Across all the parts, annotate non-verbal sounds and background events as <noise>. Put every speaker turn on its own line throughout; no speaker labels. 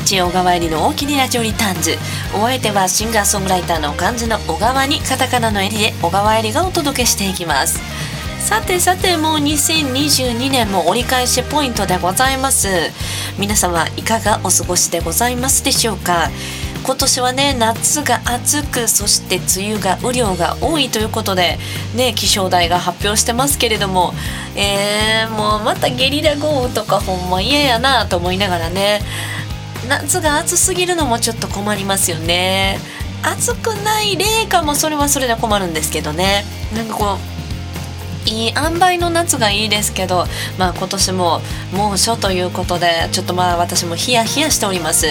月1日小川入りの大きにラジオリターンズ。お相手はシンガーソングライターの漢字の小川にカタカナの襟で小川入りがお届けしていきます。さてさてもう2022年も折り返しポイントでございます。皆様いかがお過ごしでございますでしょうか？今年はね夏が暑くそして梅雨が雨量が多いということでね気象台が発表してますけれどもえー、もうまたゲリラ豪雨とかほんま嫌やなと思いながらね。夏が暑すぎるのもちょっと困りますよね。暑くない冷夏もそれはそれで困るんですけどね。なんかこういい塩梅の夏がいいですけど、まあ、今年も猛暑ということでちょっとまあ私もヒヤヒヤしております。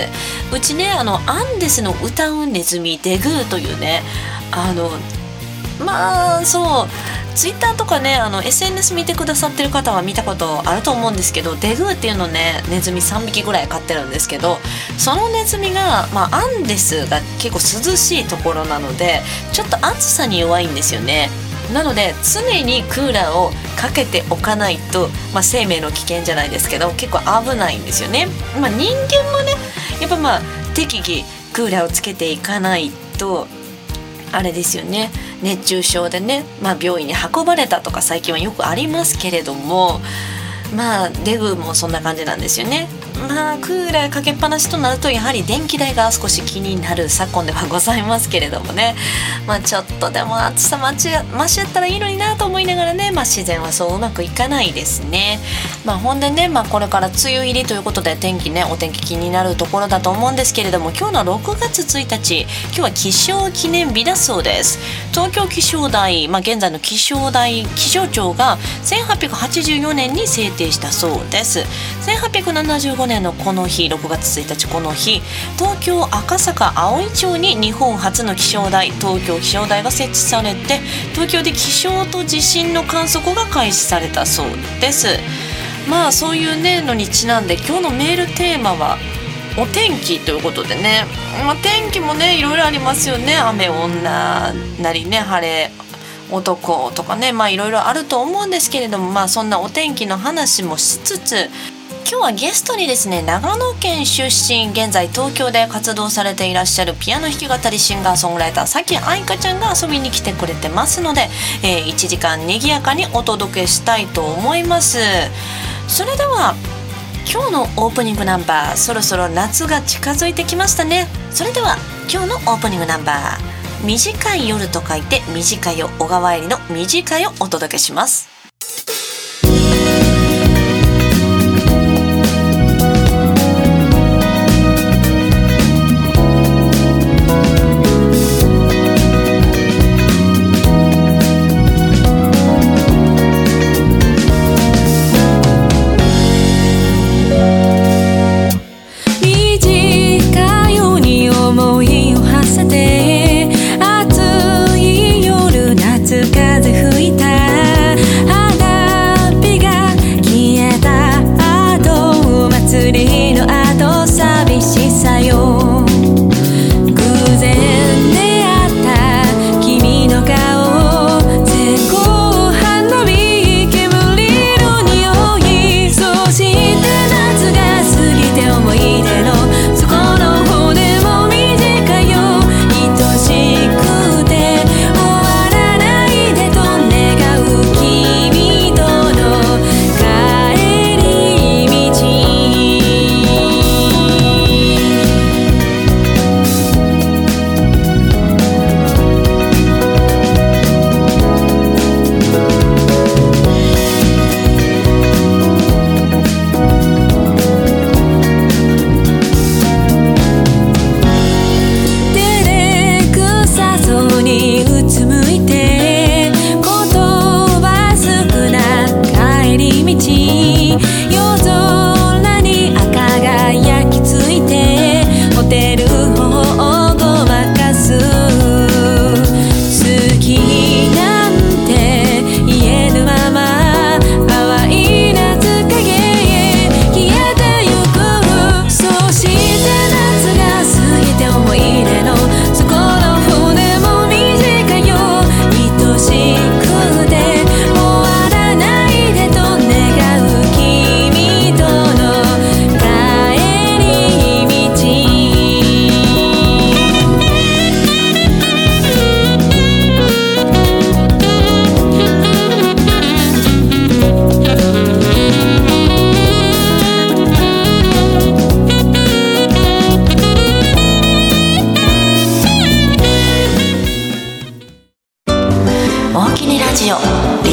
うちねあのアンデスの歌うネズミデグーというねあのまあそうツイッターとかねあの SNS 見てくださってる方は見たことあると思うんですけどデグーっていうのねネズミ3匹ぐらい飼ってるんですけどそのネズミが、まあ、アンデスが結構涼しいところなのでちょっと暑さに弱いんですよね。なので常にクーラーをかけておかないと、まあ、生命の危険じゃないですけど結構危ないんですよね。まあ、人間もねやっぱまあ適宜クーラーをつけていかないとあれですよね。熱中症でね、まあ、病院に運ばれたとか最近はよくありますけれどもまあデグもそんな感じなんですよね。まあクーラーかけっぱなしとなるとやはり電気代が少し気になる昨今ではございますけれどもねまあちょっとでも暑さまちましやったらいいのになと思いながらね、まあ、自然はそううまくいかないですね。まあ、ほんでね、まあ、これから梅雨入りということで天気ねお天気気になるところだと思うんですけれども今日の6月1日今日は気象記念日だそうです東京気象台、まあ、現在の気象台気象庁が1884年に制定したそうです。1875年のこの日6月1日この日東京赤坂葵町に日本初の気象台東京気象台が設置されて東京で気象と地震の観測が開始されたそうです。まあそういうねのにちなんで今日のメールテーマはお天気ということでね、まあ、天気もねいろいろありますよね。雨女なりね晴れ。男とかねまあいろいろあると思うんですけれどもまあそんなお天気の話もしつつ今日はゲストにですね長野県出身現在東京で活動されていらっしゃるピアノ弾き語りシンガーソングライターさきあいかちゃんが遊びに来てくれてますので、えー、1時間にぎやかにお届けしたいと思います。それでは今日のオープニングナンバーそろそろ夏が近づいてきましたね。それでは今日のオープニングナンバー。短い夜と書いて短いよ小川入りの短いをお届けします。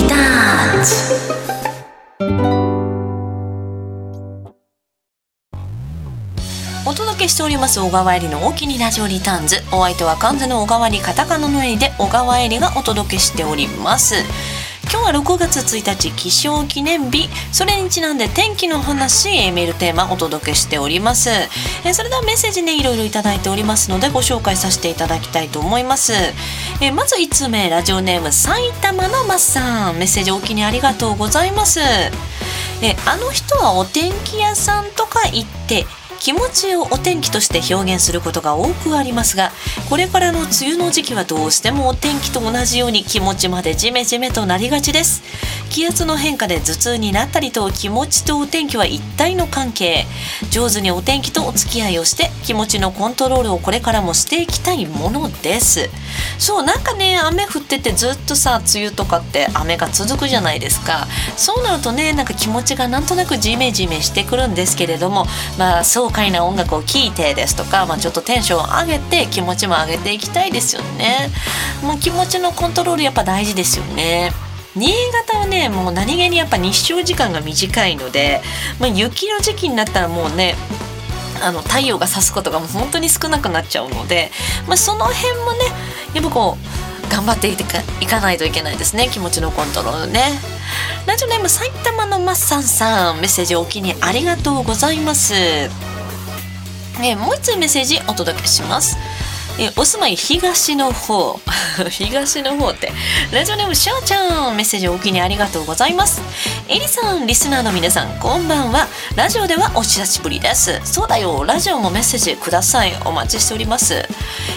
リタお届けしております小川えりの大きにラジオリターンズ。お相手は完全の小川にカタカナのえりで小川えりがお届けしております。今日は6月1日気象記念日。それにちなんで天気の話メールテーマお届けしております。えそれではメッセージねいろいろいただいておりますのでご紹介させていただきたいと思います。えまず1通目ラジオネーム埼玉のマッさん。メッセージおきにありがとうございます。えあの人はお天気屋さんとか行って気持ちをお天気として表現することが多くありますがこれからの梅雨の時期はどうしてもお天気と同じように気持ちまでジメジメとなりがちです。気圧の変化で頭痛になったりと気持ちとお天気は一体の関係。上手にお天気とお付き合いをして気持ちのコントロールをこれからもしていきたいものです。そうなんかね雨降っててずっとさ梅雨とかって雨が続くじゃないですか。そうなるとねなんか気持ちがなんとなくジメジメしてくるんですけれどもまあ爽快な音楽を聴いてですとか、まあ、ちょっとテンションを上げて気持ちも上げていきたいですよね。もう気持ちのコントロールやっぱ大事ですよね。新潟はねもう何気にやっぱ日照時間が短いので、まあ、雪の時期になったらもうねあの太陽が差すことがもう本当に少なくなっちゃうので、まあ、その辺もねやっぱこう頑張っていかないといけないですね。気持ちのコントロールね。ラジオネーム埼玉のマッサンさん。メッセージお気にありがとうございます。えもう一つメッセージお届けします。えお住まい東の方。<laughs> 東の方って。ラジオネームしゃーちゃんメッセージお気にありがとうございます。えりさんリスナーの皆さんこんばんは。ラジオではお久しぶりです。そうだよ。ラジオもメッセージください。お待ちしております。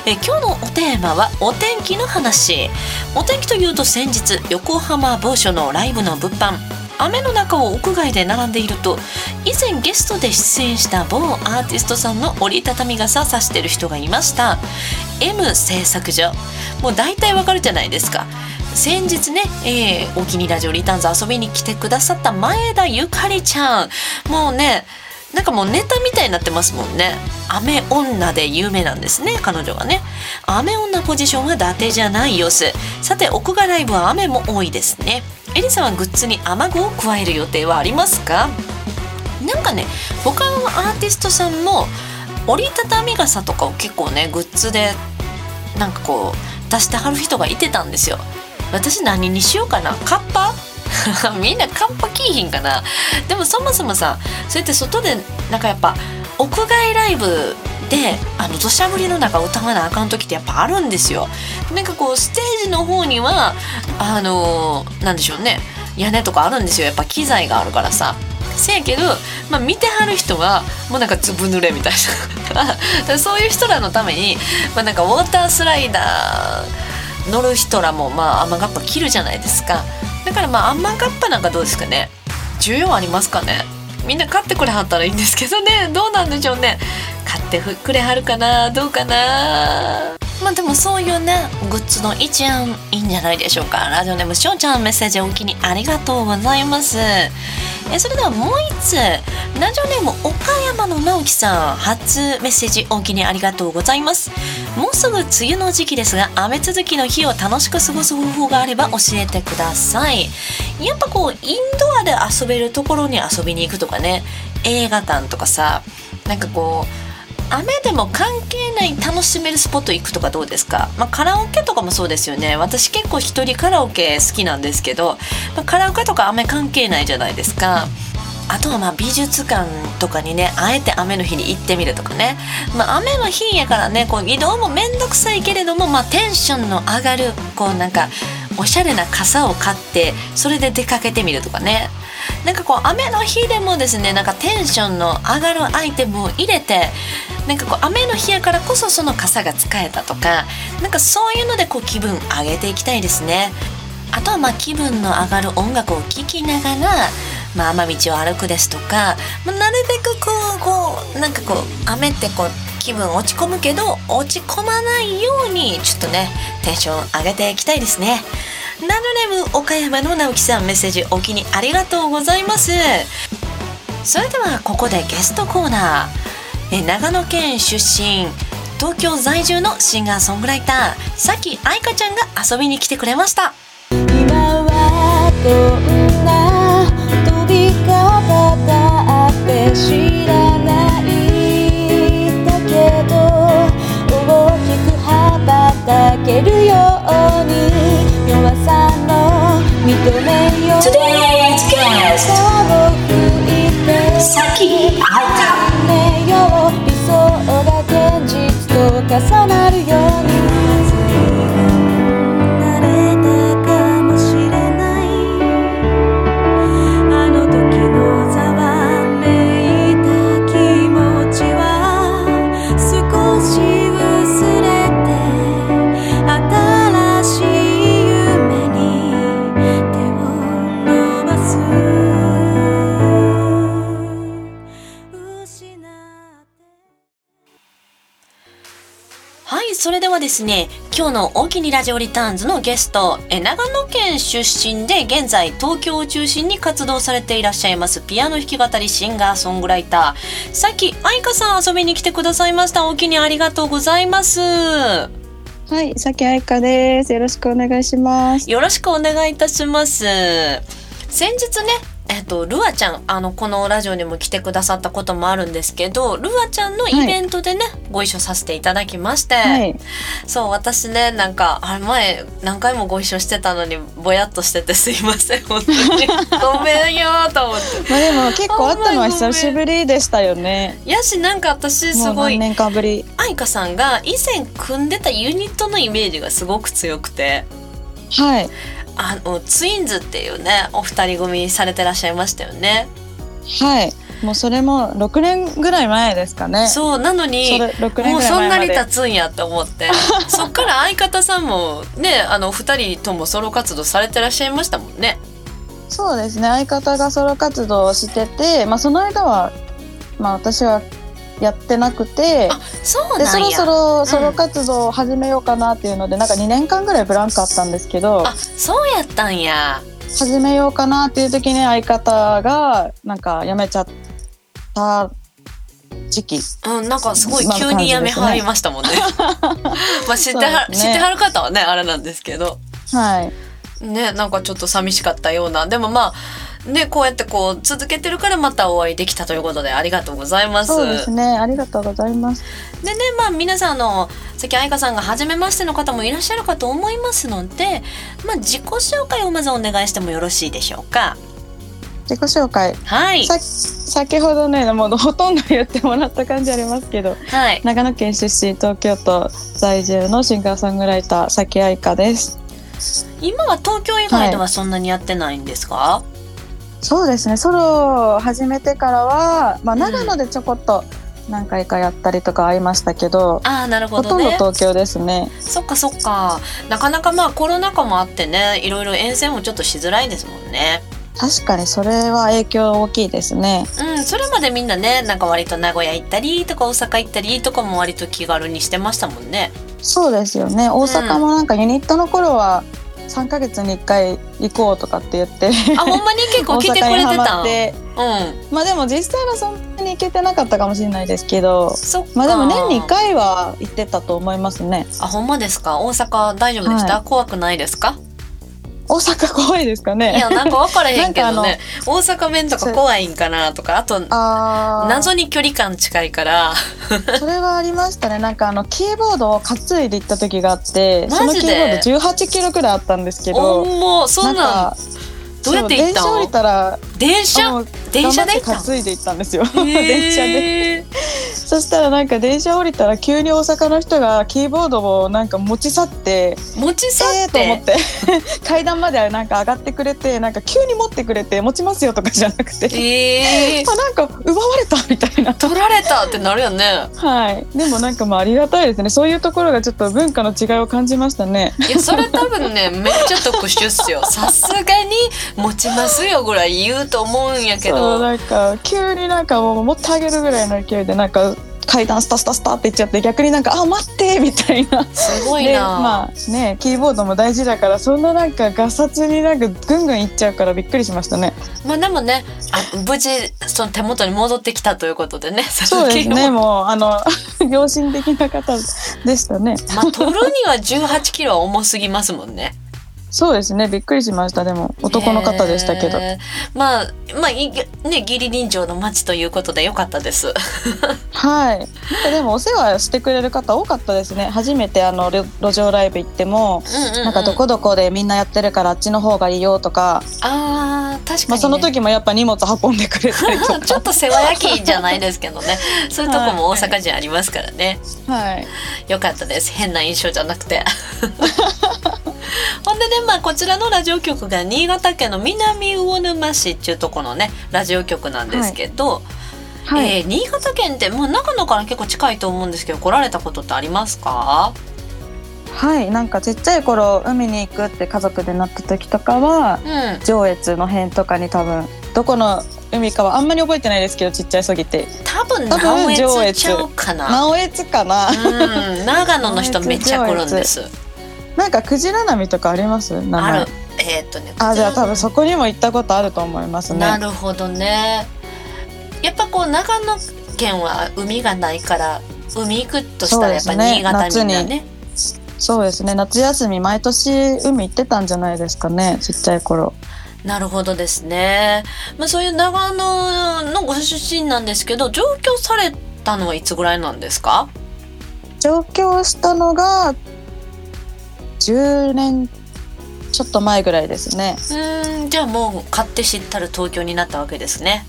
え今日のおテーマはお天気の話。お天気というと先日横浜某所のライブの物販。雨の中を屋外で並んでいると以前ゲストで出演した某アーティストさんの折りたたみ傘さしてる人がいました。M 製作所。もう大体わかるじゃないですか。先日ね、えー、お気にラジオリターンズ遊びに来てくださった前田ゆかりちゃん。もうねなんかもうネタみたいになってますもんね。雨女で有名なんですね彼女はね。雨女ポジションは伊達じゃない様子。さて屋外ライブは雨も多いですね。エリさんはグッズに雨具を加える予定はありますか？なんかね他のアーティストさんも折りたたみ傘とかを結構ねグッズでなんかこう出してはる人がいてたんですよ。私何にしようかな。カッパ？<laughs> みんなカッパ着いひんかな。でもそもそもさそうやって外でなんかやっぱ屋外ライブであの土砂降りの中歌わなあかん時ってやっぱあるんですよ。なんかこうステージの方にはあのー、なんでしょうね。屋根とかあるんですよ。やっぱ機材があるからさ。せやけど、まあ、見てはる人はもうなんかずぶ濡れみたいな。<laughs> そういう人らのために、まあ、なんかウォータースライダー乗る人らもまあ雨がっぱ切るじゃないですか。だからまあアンマンカップなんかどうですかね。需要ありますかね。みんな買ってくれはったらいいんですけどね。どうなんでしょうね。買ってくれはるかな？どうかな？まあでもそういうねグッズの一案いいんじゃないでしょうか。ラジオネームしょうちゃんメッセージおきにありがとうございます。えそれではもう一つ。ラジオネーム岡山の直樹さん初メッセージおきにありがとうございます。もうすぐ梅雨の時期ですが雨続きの日を楽しく過ごす方法があれば教えてください。やっぱこうインドアで遊べるところに遊びに行くとかね。映画館とかさなんかこう雨でも関係ない楽しめるスポット行くとかどうですか、まあ、カラオケとかもそうですよね。私結構一人カラオケ好きなんですけど、まあ、カラオケとか雨関係ないじゃないですか。あとはまあ美術館とかにねあえて雨の日に行ってみるとかね、まあ、雨の日やからねこう移動も面倒くさいけれども、まあ、テンションの上がるこうなんかおしゃれな傘を買ってそれで出かけてみるとかね。なんかこう雨の日でもですねなんかテンションの上がるアイテムを入れてなんかこう雨の日やからこそその傘が使えたとかなんかそういうのでこう気分上げていきたいですね。あとはまあ気分の上がる音楽を聴きながらまあ、雨道を歩くですとか、まあ、なるべくこうこうなんかこう雨ってこう気分落ち込むけど落ち込まないようにちょっとねテンション上げていきたいですね。ナノネム岡山の直樹さんメッセージお気にありがとうございます。それではここでゲストコーナー。え長野県出身東京在住のシンガーソングライターさき愛花ちゃんが遊びに来てくれました。今はどんな飛び方だって知らない
だけど大きく羽
ばた
けるい
か
ねよ理想が現実と重なるように慣れたかもしれない。あの時のざわめいた気持ちは少し薄れ
はですね、今日の大きにラジオリターンズのゲスト、え長野県出身で現在東京を中心に活動されていらっしゃいますピアノ弾き語りシンガーソングライター、さっき愛花さん遊びに来てくださいました。大きにありがとうございます。
はい、さきあいかです。よろしくお願いします。
よろしくお願いいたします。先日ね、えっと、ルアちゃん、あの、このラジオにも来てくださったこともあるんですけど、ルアちゃんのイベントでね、ご一緒させていただきまして、
はい、
そう私ねなんかあれ前何回もご一緒してたのにぼやっとしててすいません本当に。<laughs> ごめんよーと思って。
まあでも結構会ったのは久しぶりでしたよね。
やしなんか私すごい
何年かぶり。
愛花さんが以前組んでたユニットのイメージがすごく強くて。
はい、
あのツインズっていうねお二人組されてらっしゃいましたよね
はい。もうそれも6年ぐらい前ですかね。
そうなのに
それ6年
もうそんなに。経つんやって思って <laughs> そっから相方さんもねあの二人ともソロ活動されてらっしゃいましたもんね
そうですね。相方がソロ活動をしてて、まあその間はまあ私はやってなくて。
あそう
でそろそろソロ活動を始めようかなっていうので、なんか2年間ぐらいブランクあったんですけど
あそうやったんや
始めようかなっていう時に相方がなんか辞めちゃった時期
うん、なんかすごい
まあ
急にやめはりましたもんね。まあ <laughs> 知っては、
ね
知ってはる方はね、あれなんですけど。
はい
ね、なんかちょっと寂しかったような。でもまあ、ね、こうやってこう続けてるからまたお会いできたということでありがとうございます。
そうですねありがとうございます
でね、まあ皆さんあの、さっき愛花さんが初めましての方もいらっしゃるかと思いますので、まあ自己紹介をまずお願いしてもよろしいでしょうか。
自己紹介
はい。
さ先ほどねもうほとんど言ってもらった感じありますけど
はい。
長野県出身東京都在住のシンガーソングライター崎愛香です
今は東京以外ではそんなにやってないんですか、
そうですねソロを始めてからは、まあ、
うん
長野でちょこっと何回かやったりとかありましたけど、
ああ、なるほ
ほとんど
どね。
東京ですね
そっかそっか。なかなかまあコロナ禍もあってね、いろいろ遠征もちょっとしづらいですもんね。
確かにそれは影響大きいですね
うん、それまでみんなね、なんか割と名古屋行ったりとか大阪行ったりとかも割と気軽にしてましたもんね。
そうですよね大阪もなんかユニットの頃は3ヶ月に1回行こうとかって言って。
あ、ほんまに結構
大
来てくれてた
て。
うん。
まあでも実際はそんなに行けてなかったかもしれないですけど。まあでも年に1回は行ってたと思いますね。
あ、ほんまですか？大阪大丈夫でした、
は
怖くないですか？
大阪怖いですかね。
いや、なんか分からへんけどね。大阪弁とか怖いんかなとか、あと、謎に距離感近いから。<laughs>
それはありましたね。なんかあのキーボードを担いで行った時があってそのキーボード18キロくらいあったんですけ
お
ど
んも、そん。なん、
か
どうやって行った
そう電車降り
の
たら
電車？電車で行
頑
った
担いで行ったんですよ。
の <laughs>
電車で。そしたらなんか電車降りたら急に大阪の人がキーボードをなんか持ち去って
持ち去
えーと
って、
思って。<laughs> 階段までなんか上がってくれてなんか急に持ってくれて持ちますよとかじゃなくて、
えー、<laughs>
あなんか奪われたみたいな。
取られたってなるよね。
はい。でもなんかまあありがたいですね。そういうところがちょっと文化の違いを感じましたね。
いやそれ多分ねめっちゃ特殊っすよ。さすがに持ちますよぐらい言うと思うんやけど。
なんか急になんかもう持ってあげるぐらいの勢いでなんか階段スタスタスタっていっちゃって逆になんか「あ待って!」みたいなで
すごいな。
まあねキーボードも大事だからそんななんかガサツになんかぐんぐんいっちゃうからびっくりしましたね
まあでもねあ無事その手元に戻ってきたということでね。<laughs>
そうですねもうあの <laughs> 良心的な方でしたね
まあ取るには18キロは重すぎますもんね。
そうですね。びっくりしました。でも男の方でしたけど。
へー。まあまあいね義理人情の街ということでよかったです。<laughs>
はい。でもお世話してくれる方多かったですね。初めてあの路路上ライブ行っても、
うんうん、
なんかどこどこでみんなやってるからあっちの方がいいよとか、
あー確かに、ね、
まあその時もやっぱ荷物運んでくれたりとか。
ちょっと世話焼きじゃないですけどね。そういうとこも大阪人ありますからね、
はい。
よかったです。変な印象じゃなくて <laughs> ほんでねまあこちらのラジオ局が新潟県の南魚沼市っていうところのねラジオ局なんですけど、
はい。
えー新潟県って、まあ、長野から結構近いと思うんですけど来られたことってありますか？
はい。なんかちっちゃい頃海に行くって家族でなった時とかは、
うん。
上越の辺とかに多分どこの海かはあんまり覚えてないですけどちっちゃいすぎて。
多分直江津ちゃうかな。
直江津かな、
うん。長野の人めっちゃ来るんです <laughs>
なんかクジラ波とかあります？名前。
ある。えーっとね
あじゃあ多分そこにも行ったことあると思いますね。
なるほどねやっぱこう長野県は海がないから海行くとしたらやっぱ新潟みんなね
そうですね。夏休み毎年海行ってたんじゃないですかねちっちゃい頃。
なるほどですね、まあ、そういう長野のご出身なんですけど上京されたのはいつぐらいなんですか？
上京したのが10年ちょっと前ぐらいですね。
うーんじゃあもう買って知ったる東京になったわけですね。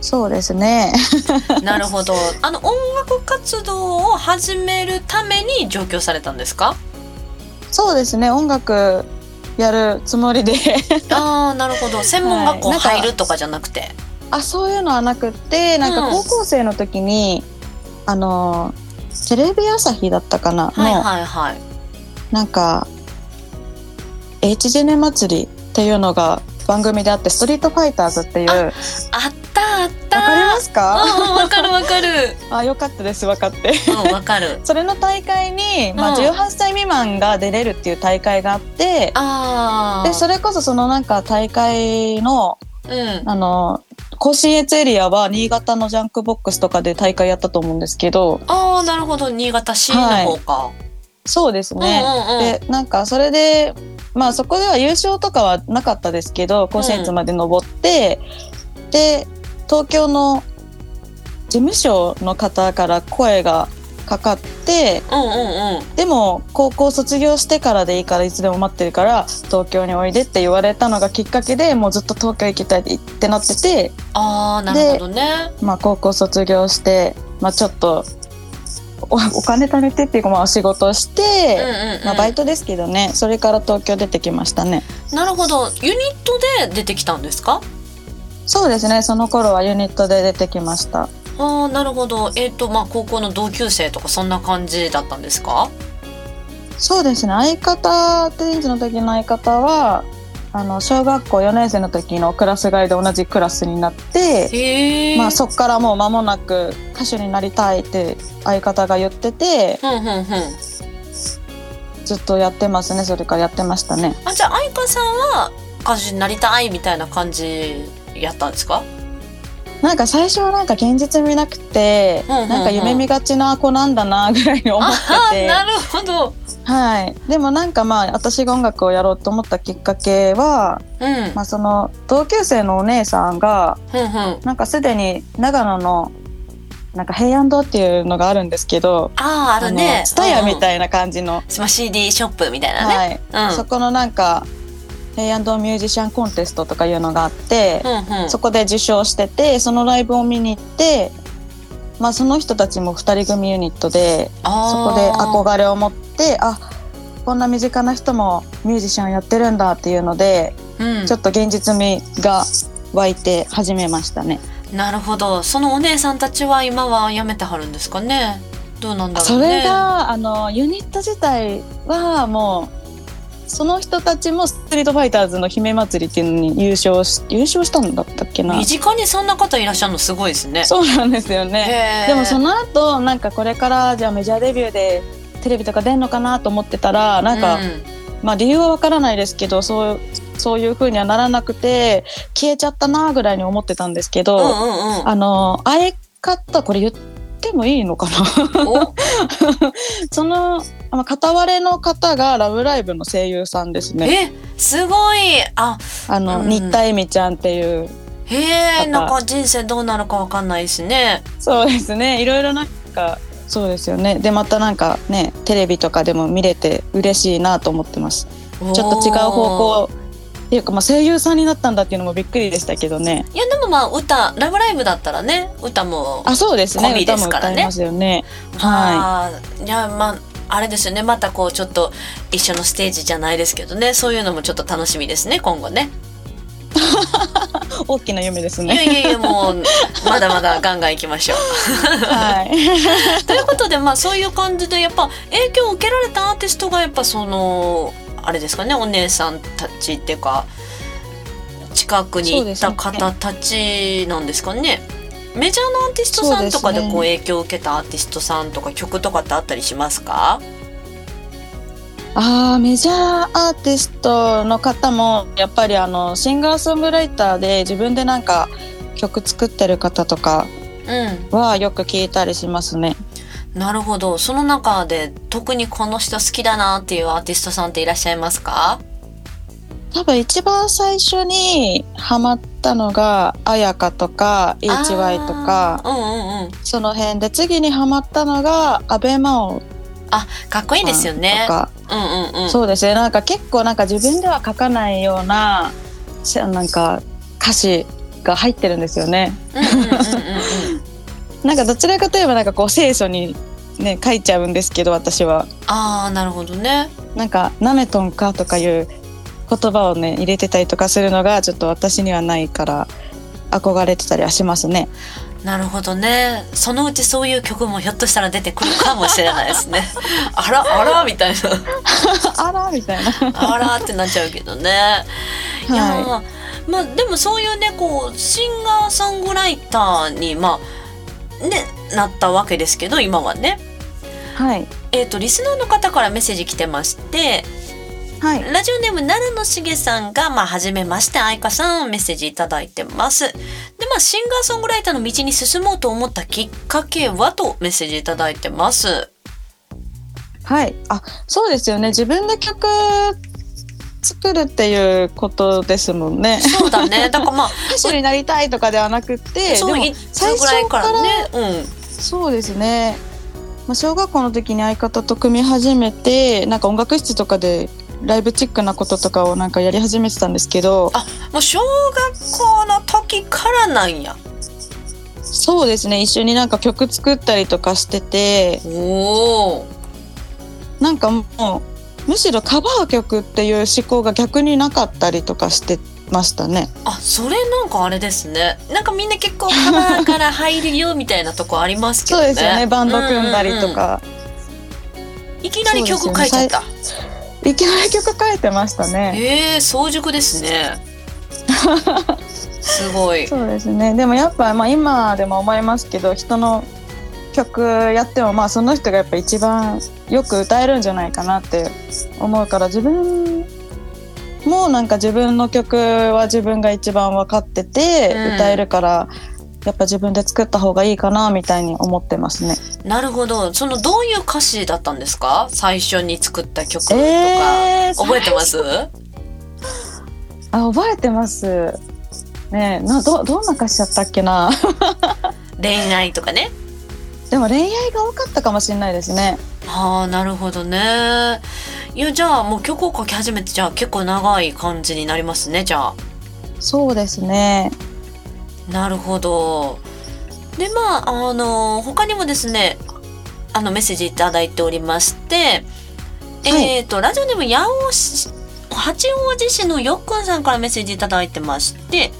そうですね。<laughs>
なるほど。あの音楽活動を始めるために上京されたんですか？
そうですね。音楽やるつもりで。<laughs>
ああなるほど。専門学校入るとかじゃなくて、
あそういうのはなくってなんか
うん。
高校生の時に、あのテレビ朝日だったかな、
はい
の
はいはい
なんか H ジェネ祭りっていうのが番組であってストリートファイターズっていう。わかり
あったあった。
ますか？
うんうんわかるわかる。<laughs>
あよかったです分かって。
うんわかる。<laughs>
それの大会に、まあ、
うん。
18歳未満が出れるっていう大会があって、でそれこそそのなんか大会の
うん。
あの甲信越エリアは新潟のジャンクボックスとかで大会やったと思うんですけど
ああなるほど。新潟市の方か、
そうですね、
うんうんうん。
でなんかそれでまあそこでは優勝とかはなかったですけど甲子園まで登って、で東京の事務所の方から声がかかって
うんうんうん。
でも高校卒業してからでいいからいつでも待ってるから東京においでって言われたのがきっかけでもうずっと東京行きたいってなってて、
ああなるほどね。
まあ、高校卒業して、まあ、ちょっとおお金貯めてっていうかまあ仕事をして。
うんうんうん。
まあ、バイトですけどね。それから東京出てきましたね。
なるほど。ユニットで出てきたんですか？
そうですね。その頃はユニットで出てきました。
ああなるほど。えっ、とまあ高校の同級生とかそんな感じだったんですか？
そうですね。相方テニスの時の相方はあの小学校4年生の時のクラス替えで同じクラスになって、まあ、そっからもう間もなく歌手になりたいって相方が言ってて
ふんふんふん
ずっとやってますねそれからやってましたね。
あじゃあ愛花さんは歌手になりたいみたいな感じやったんですか？
なんか最初はなんか現実見なくて、
うんうんうん。
なんか夢見がちな子なんだなぐらいに思って
あ
て
なるほど
はい、でもなんかまあ私が音楽をやろうと思ったきっかけは、
うん。
まあ、その同級生のお姉さんが
ふんふん。
なんかすでに長野のなんか平安堂っていうのがあるんですけど
あああるね。
ツタヤみ
い、
たいな感じの、
うん。まあ CD ショップみたいなね、
はい。そこのなんか平安堂ミュージシャンコンテストとかいうのがあって、
うんうんうん。
そこで受賞しててそのライブを見に行って、まあ、その人たちも2人組ユニットでそこで憧れを持ってあこんな身近な人もミュージシャンやってるんだっていうので、
うん。
ちょっと現実味が湧いて始めましたね。
なるほど。そのお姉さんたちは今は辞めてはるんですかね？どうなんだろ
そう
ね。
れがあのユニット自体はもうその人たちもストリートファイターズの姫祭りっていうのに優勝し優勝したんだったっけな？
身近にそんな方いらっしゃるのすごいですね。
そうなんですよね。でもその後なんかこれからじゃあメジャーデビューでテレビとか出んのかなと思ってたらなんか、
うん。
まあ理由はわからないですけどそうそういう風にはならなくて消えちゃったなぐらいに思ってたんですけど、
うんうんうん。
あの相方これ言ってもいいのかな？
お。<laughs>
そのまあ片割れの方が「ラブライブ!」の声優さんですね。
えすごい。あ
あの、
うん。
新田恵美ちゃんっていう
へえ、んか人生どうなるかわかんないですね。
そうですね。いろいろなんかそうですよね。でまたなんかねテレビとかでも見れて嬉しいなと思ってます。ちょっと違う方向っていうか、まあ、声優さんになったんだっていうのもびっくりでしたけどね。
いやでもまあ歌ラブライブだったらね歌も
あそうですね。
ですからね。
歌いますよね。
あーい。やまああれですよね。またこうちょっと一緒のステージじゃないですけどね。そういうのもちょっと楽しみですね今後ね。<laughs>
大きな夢です
いや
ね
いやいやもうまだまだガンガンいきましょう。
はい。<laughs>
ということでまあそういう感じでやっぱ影響を受けられたアーティストがやっぱそのあれですかねお姉さんたちっていうか近くにいた方たちなんですかね。メジャーなアーティストさんとかでこう影響を受けたアーティストさんとか曲とかってあったりしますか？
あーメジャーアーティストの方もやっぱりあのシンガーソングライターで自分でなんか曲作ってる方とか
う
はよく聞いたりしますね。
ん、なるほど。その中で特にこの人好きだなっていうアーティストさんっていらっしゃいますか？
多分一番最初にハマったのが綾香とか HY とか
うんうんうん。
その辺で次にハマったのが阿部真央
あ、かっこいいですよね
と。か、
うんうんうん。
そうですねなんか結構なんか自分では書かないようなしなんか歌詞が入ってるんですよね。なんかどちらかといえばなんかこう清楚にね書いちゃうんですけど私は
ああ、なるほどね。
なんか「なめとんか」とかいう言葉をね入れてたりとかするのがちょっと私にはないから憧れてたりはしますね。
なるほどね。そのうちそういう曲もひょっとしたら出てくるかもしれないですね。<laughs> あらあら <laughs> みたいな。
あらみたいな。
あらってなっちゃうけどね。いやーまあでもそういうねこうシンガーソングライターにまあねなったわけですけど今はね。
はい
えっ、とリスナーの方からメッセージ来てまして
はい
ラジオネーム奈良のしげさんが、まあ、はじめまして、愛花さん、メッセージいただいてます。で、まあ、シンガーソングライターの道に進もうと思ったきっかけはとメッセージいただいてます。
はいあそうですよね自分で曲作るっていうことですもんね。
そうだね。<laughs> だからまあ、
歌手になりたいとかではなくって
そう、
でも
いつぐらいからね。うん。
そうですね、まあ、小学校の時に相方と組み始めてなんか音楽室とかでライブチックなこととかをなんかやり始めてたんですけど
あ、もう小学校の時からなんや。
そうですね一緒になんか曲作ったりとかしてて
おお。
なんかもうむしろカバー曲っていう思考が逆になかったりとかしてましたね。
あ、それなんかあれですね。なんかみんな結構カバーから入るよみたいなとこありますけどね。
そうですよねバンド組んだりとか、
うんうんうん。いきなり曲書いちゃった。
いきなり曲書いてましたね。
ええ早熟ですね。<laughs> すごい。
そうですねでもやっぱ、まあ、今でも思いますけど人の曲やってもまあその人がやっぱ一番よく歌えるんじゃないかなって思うから自分もなんか自分の曲は自分が一番分かってて
うん
歌えるから、やっぱ自分で作った方がいいかなみたいに思ってますね。
なるほど。そのどういう歌詞だったんですか？最初に作った曲とか、
えー
覚えてます？
あ覚えてます。ねえなどどんな歌詞だったっけな？<laughs>
恋愛とかね。
でも恋愛が多かったかもしれないですね。
ああ、なるほどね。いやじゃあもう曲を書き始めてじゃあ結構長い感じになりますね。じゃあ。
そうですね。
なるほど。でまああの他にもですねあのメッセージいただいておりまして、
はい
えっ、とラジオネーム八王子八王子市のよっくんさんからメッセージいただいてまして。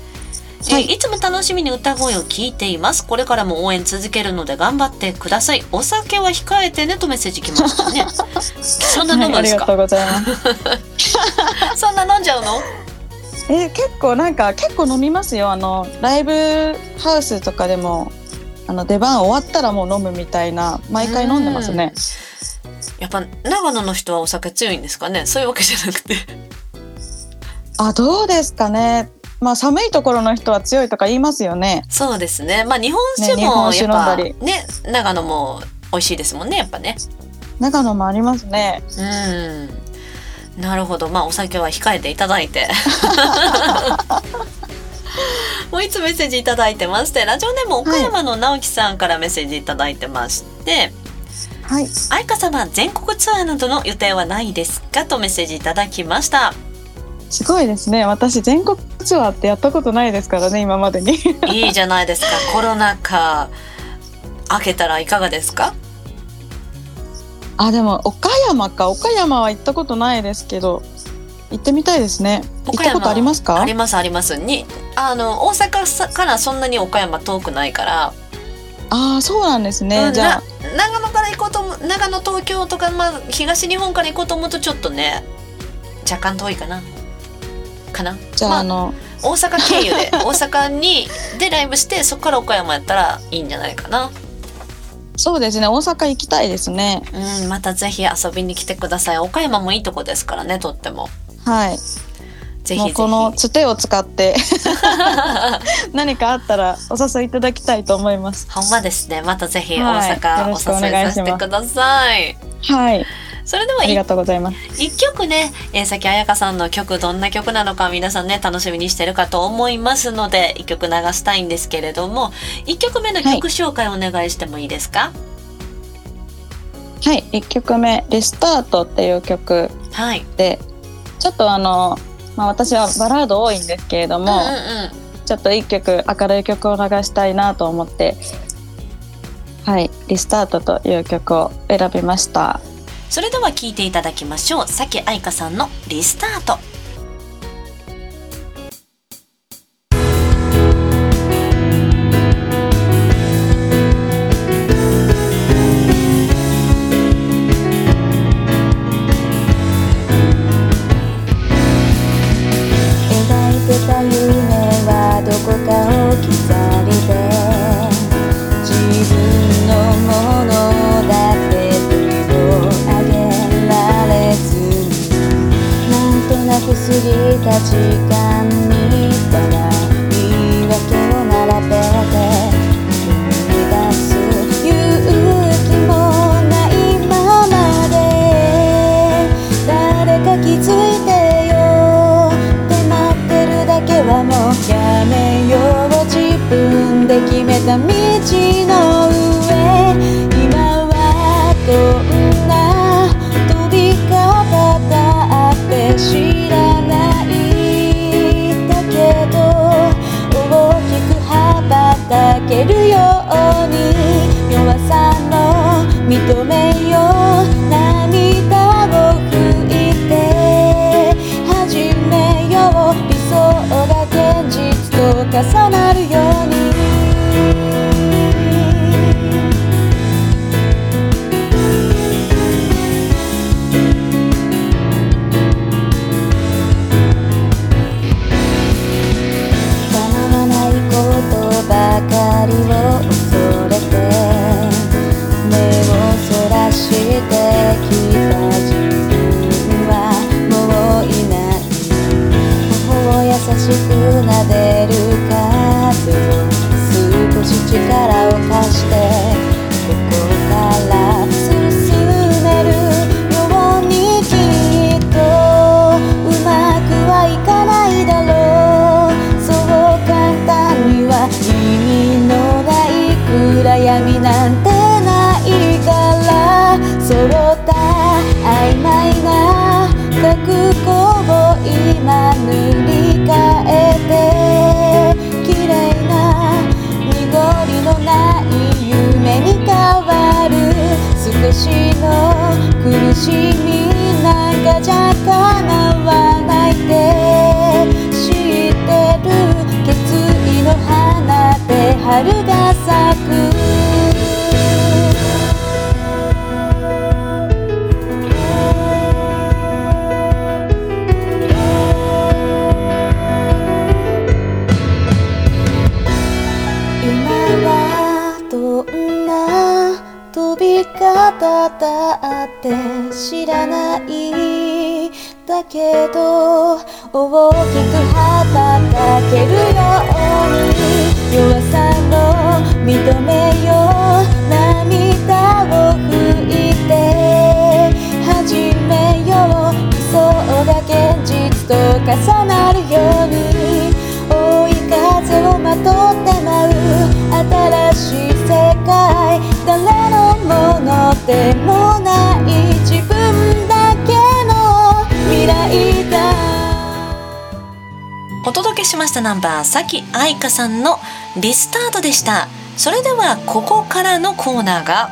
はい
えーいつも楽しみに歌声を聞いています。これからも応援続けるので頑張ってください。お酒は控えてねとメッセージ来ましたね。<laughs> そんな飲むんですか？
はいありがとうございます。<laughs>
そんな飲んじゃうの？
え結構なんか結構飲みますよあのライブハウスとかでもあの出番終わったらもう飲むみたいな毎回飲んでますね。
やっぱ長野の人はお酒強いんですかね？そういうわけじゃなくて。
あどうですかね。まあ寒いところの人は強いとか言いますよね。
そうですね。まあ日本酒もやっぱ
飲んだ
ね長野も美味しいですもんねやっぱね。
長野もありますね。
うん。なるほど。まあお酒は控えていただいて。<laughs> もういつメッセージいただいてましてラジオネーム岡山の直樹さんからメッセージいただいてまして、
はい。
愛花様全国ツアーなどの予定はないですか？とメッセージいただきました
すごいですね。私全国ツアーってやったことないですからね、今までに。
いいじゃないですか <laughs> コロナ禍明けたらいかがですか？
あ、でも岡山か。岡山は行ったことないですけど、行ってみたいですね。行ったことありますか？
ありますありますにあの大阪さからそんなに岡山遠くないから、
ああ、そうなんですね。
うん
じゃあ、
な長野から行こうと思う長野東京とか、まあ、東日本から行こうと思うとちょっとね若干遠いかなかな？
じゃあ、
ま
あの、
大阪経由で <laughs> 大阪にでライブしてそこから岡山やったらいいんじゃないかな？
そうですね。大阪行きたいですね。
うんまたぜひ遊びに来てください岡山もいいとこですからねとっても
はい。
ぜひ
このつてを使って <laughs> <laughs> 何かあったらお誘いいただきたいと思います。
ほんまですねまたぜひ大
はいよ
阪
ろしくお
お誘いさせてください
はい。
それでは
ありがとうございます。
一曲ね、えー、さきあやかさんの曲どんな曲なのか皆さんね楽しみにしてるかと思いますので一曲流したいんですけれども一曲目の曲紹介お願いしてもいいですか？
はい。1曲目、リスタートっていう曲
はい、
で、ちょっとあの、まあ私はバラード多いんですけれども、
うんうんうん
ちょっと1曲明るい曲を流したいなと思って、はい。リスタートという曲を選びました。
それでは聴いていただきましょう。さきあいかさんのリスタート。
決めた道春が咲く。今はどんな飛び方だって知らない。だけど大きく羽ばたけるように弱さ認めよう涙を拭いて始めよう。理想が現実と重なるように追い風をまとって舞う新しい世界誰のものでもない自分だけの未来だ。
お届けしましたナンバー、さきあいさんのリスタートでした。それではここからのコーナーが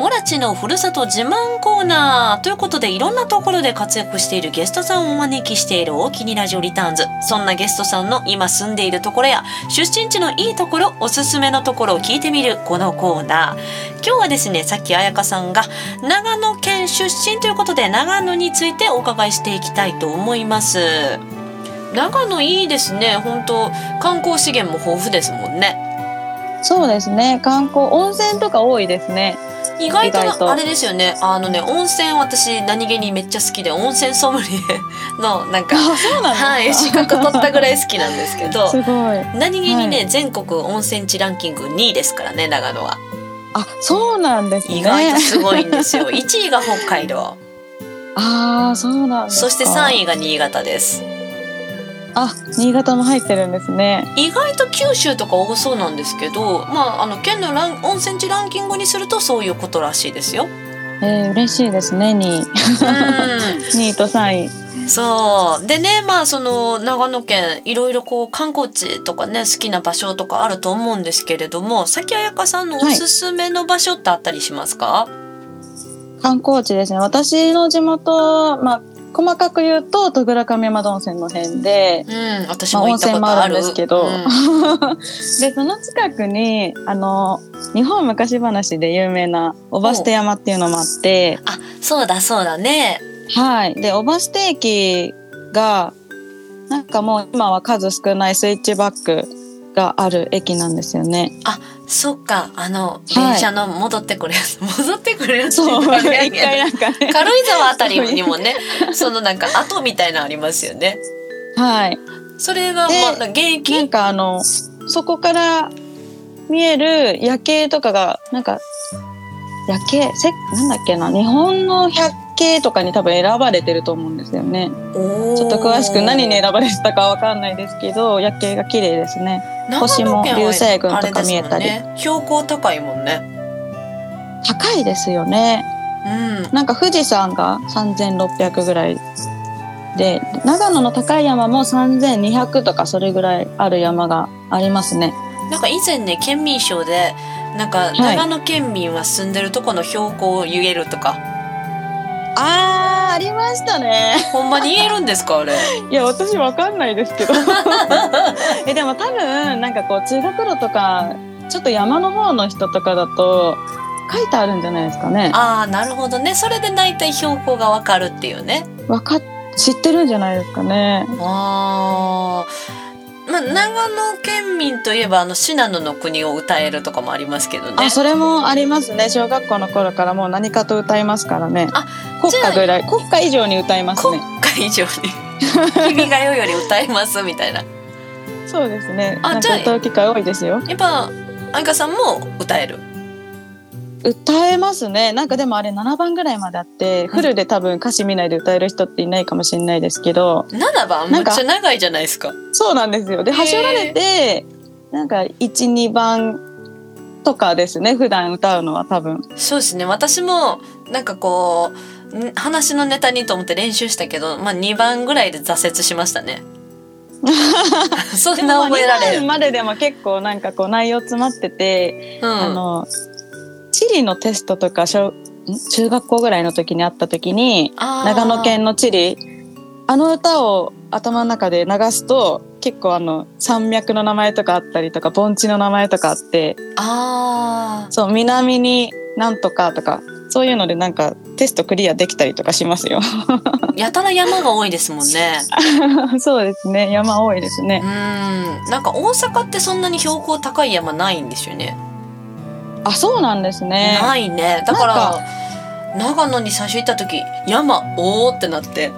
オラチのふるさと自慢コーナーということでいろんなところで活躍しているゲストさんをお招きしている大きにラジオリターンズ。そんなゲストさんの今住んでいるところや出身地のいいところおすすめのところを聞いてみるこのコーナー。今日はですねさっき彩香さんが長野県出身ということで長野についてお伺いしていきたいと思います。長野いいですね。本当観光資源も豊富ですもんね。
そうですね。観光温泉とか多いですね。
意外とあれですよね。あのね温泉私何気にめっちゃ好きで温泉ソムリエ <laughs> のなんかはい資格取ったぐらい好きなんですけど <laughs>
すごい。
何気にね、
は
全国温泉地ランキング2位ですからね長野は。
あそうなんですね。
意外とすごいんですよ。1位が北海道。<laughs>
ああそうなんですか。
そして3位が新潟です
あ新潟も入ってるんですね。
意外と九州とか多そうなんですけどまああの県のラン温泉地ランキングにするとそういうことらしいですよ。
えー、嬉しいですね2位
うん。<laughs>
2位と3位
そう。でねまあその長野県いろいろこう観光地とかね好きな場所とかあると思うんですけれども崎彩香さんのおすすめの場所ってあったりしますか、
観光地ですね。私の地元まあ細かく言うと戸倉上山温泉の辺で
うん、私
まあ
も行ったことある,、
温泉もあるんですけど。
うん。<laughs>
でその近くにあの日本昔話で有名なおばして山っていうのもあって。
あそうだそうだね。
はい。でおばして駅がなんかもう今は数少ないスイッチバックがある駅なんですよね。
そっかあの
い。
電車の戻ってくるやつ、<laughs> 戻ってくるやつ
そうなんかね。
軽井沢あたりにもね <laughs> そのなんか跡みたいなのありますよね。
はい。
それが、
で
まあ、現
なん
役
かあのそこから見える夜景とかがなんか夜景？せなんだっけな？日本の百景とかに多分選ばれてると思うんですよね。
ちょ
っと詳しく何に選ばれてたかわかんないですけど夜景が綺麗ですね。星も流星群とか見えたり
ね、標高高いもんね
高いですよね。
うん
なんか富士山が3600ぐらいで長野の高い山も3200とかそれぐらいある山がありますね。
なんか以前ね県民賞でなんか
い
長野県民は住んでるとこの標高を言えるとか、
あーありましたね。
ほんまに言えるんですかあれ？<laughs>
いや私わかんないですけど。<laughs> えでも多分なんかこう通学路とかちょっと山の方の人とかだと書いてあるんじゃないですかね。
ああなるほどね。それで大体標高がわかるっていうね。
わかっ知ってるんじゃないですかね。
あーまあ長野県民といえばあの信濃の国を歌えるとかもありますけどね。
あそれもありますね。小学校の頃からもう何かと歌いますからね。
あ
国歌ぐらい。国歌以上に歌います
国
ね
歌以上に「<laughs> 君が代より歌います」みたいな。
そうですね。
あじゃあ
か歌う機会多いですよ。
やっぱ愛花さんも歌える
歌えますね。なんかでもあれ7番ぐらいまであってフルで多分歌詞見ないで歌える人っていないかもしれないですけど。
7番？めっちゃ長いじゃないですか。
そうなんですよ。で、
へー。
はしょられて、なんか1、2番とかですね、普段歌うのは多分。
そうですね。私もなんかこうん話のネタにと思って練習したけど、まあ、2番ぐらいで挫折しましたね。<laughs> そんな覚えられ
2
る
番、まででも結構なんかこう内容詰まってて、
うん、
あの、地理のテストとか小、ん？中学校ぐらいの時にあった時に、長野県の地理、あの歌を頭の中で流すと、結構あの山脈の名前とかあったりとか盆地の名前とかあって
あ
そう南になんとかとかそういうのでなんかテストクリアできたりとかしますよ。
ー <laughs> やたら山が多いですもんね。<laughs>
そうですね。山多いですね。
うん。なんか大阪ってそんなに標高高い山ないんですよね
あそうなんですね。
ないね。だから長野に最初行った時山おーってなって。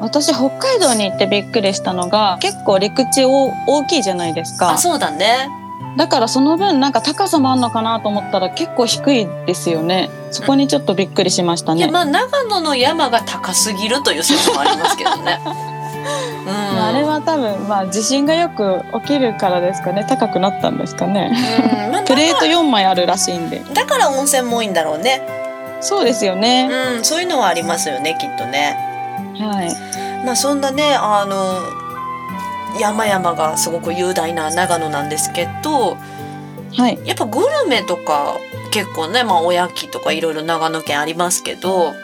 私北海道に行ってびっくりしたのが結構陸地お大きいじゃないですか。
あそうだね。
だからその分なんか高さもあんのかなと思ったら結構低いですよね。そこにちょっとびっくりしましたね。
いやまあ長野の山が高すぎるという説もありますけどね <laughs>
まああれは多分まあ地震がよく起きるからですかね。高くなったんですかね。
うん。まあ、
プレート4枚あるらしいんで。
だから温泉も多いんだろうね。
そうですよね、
うん、そういうのはありますよね、きっとね。
はい。
まあそんなね、あの山々がすごく雄大な長野なんですけど、
はい。
やっぱグルメとか結構ね、まあおやきとかいろいろ長野県ありますけど、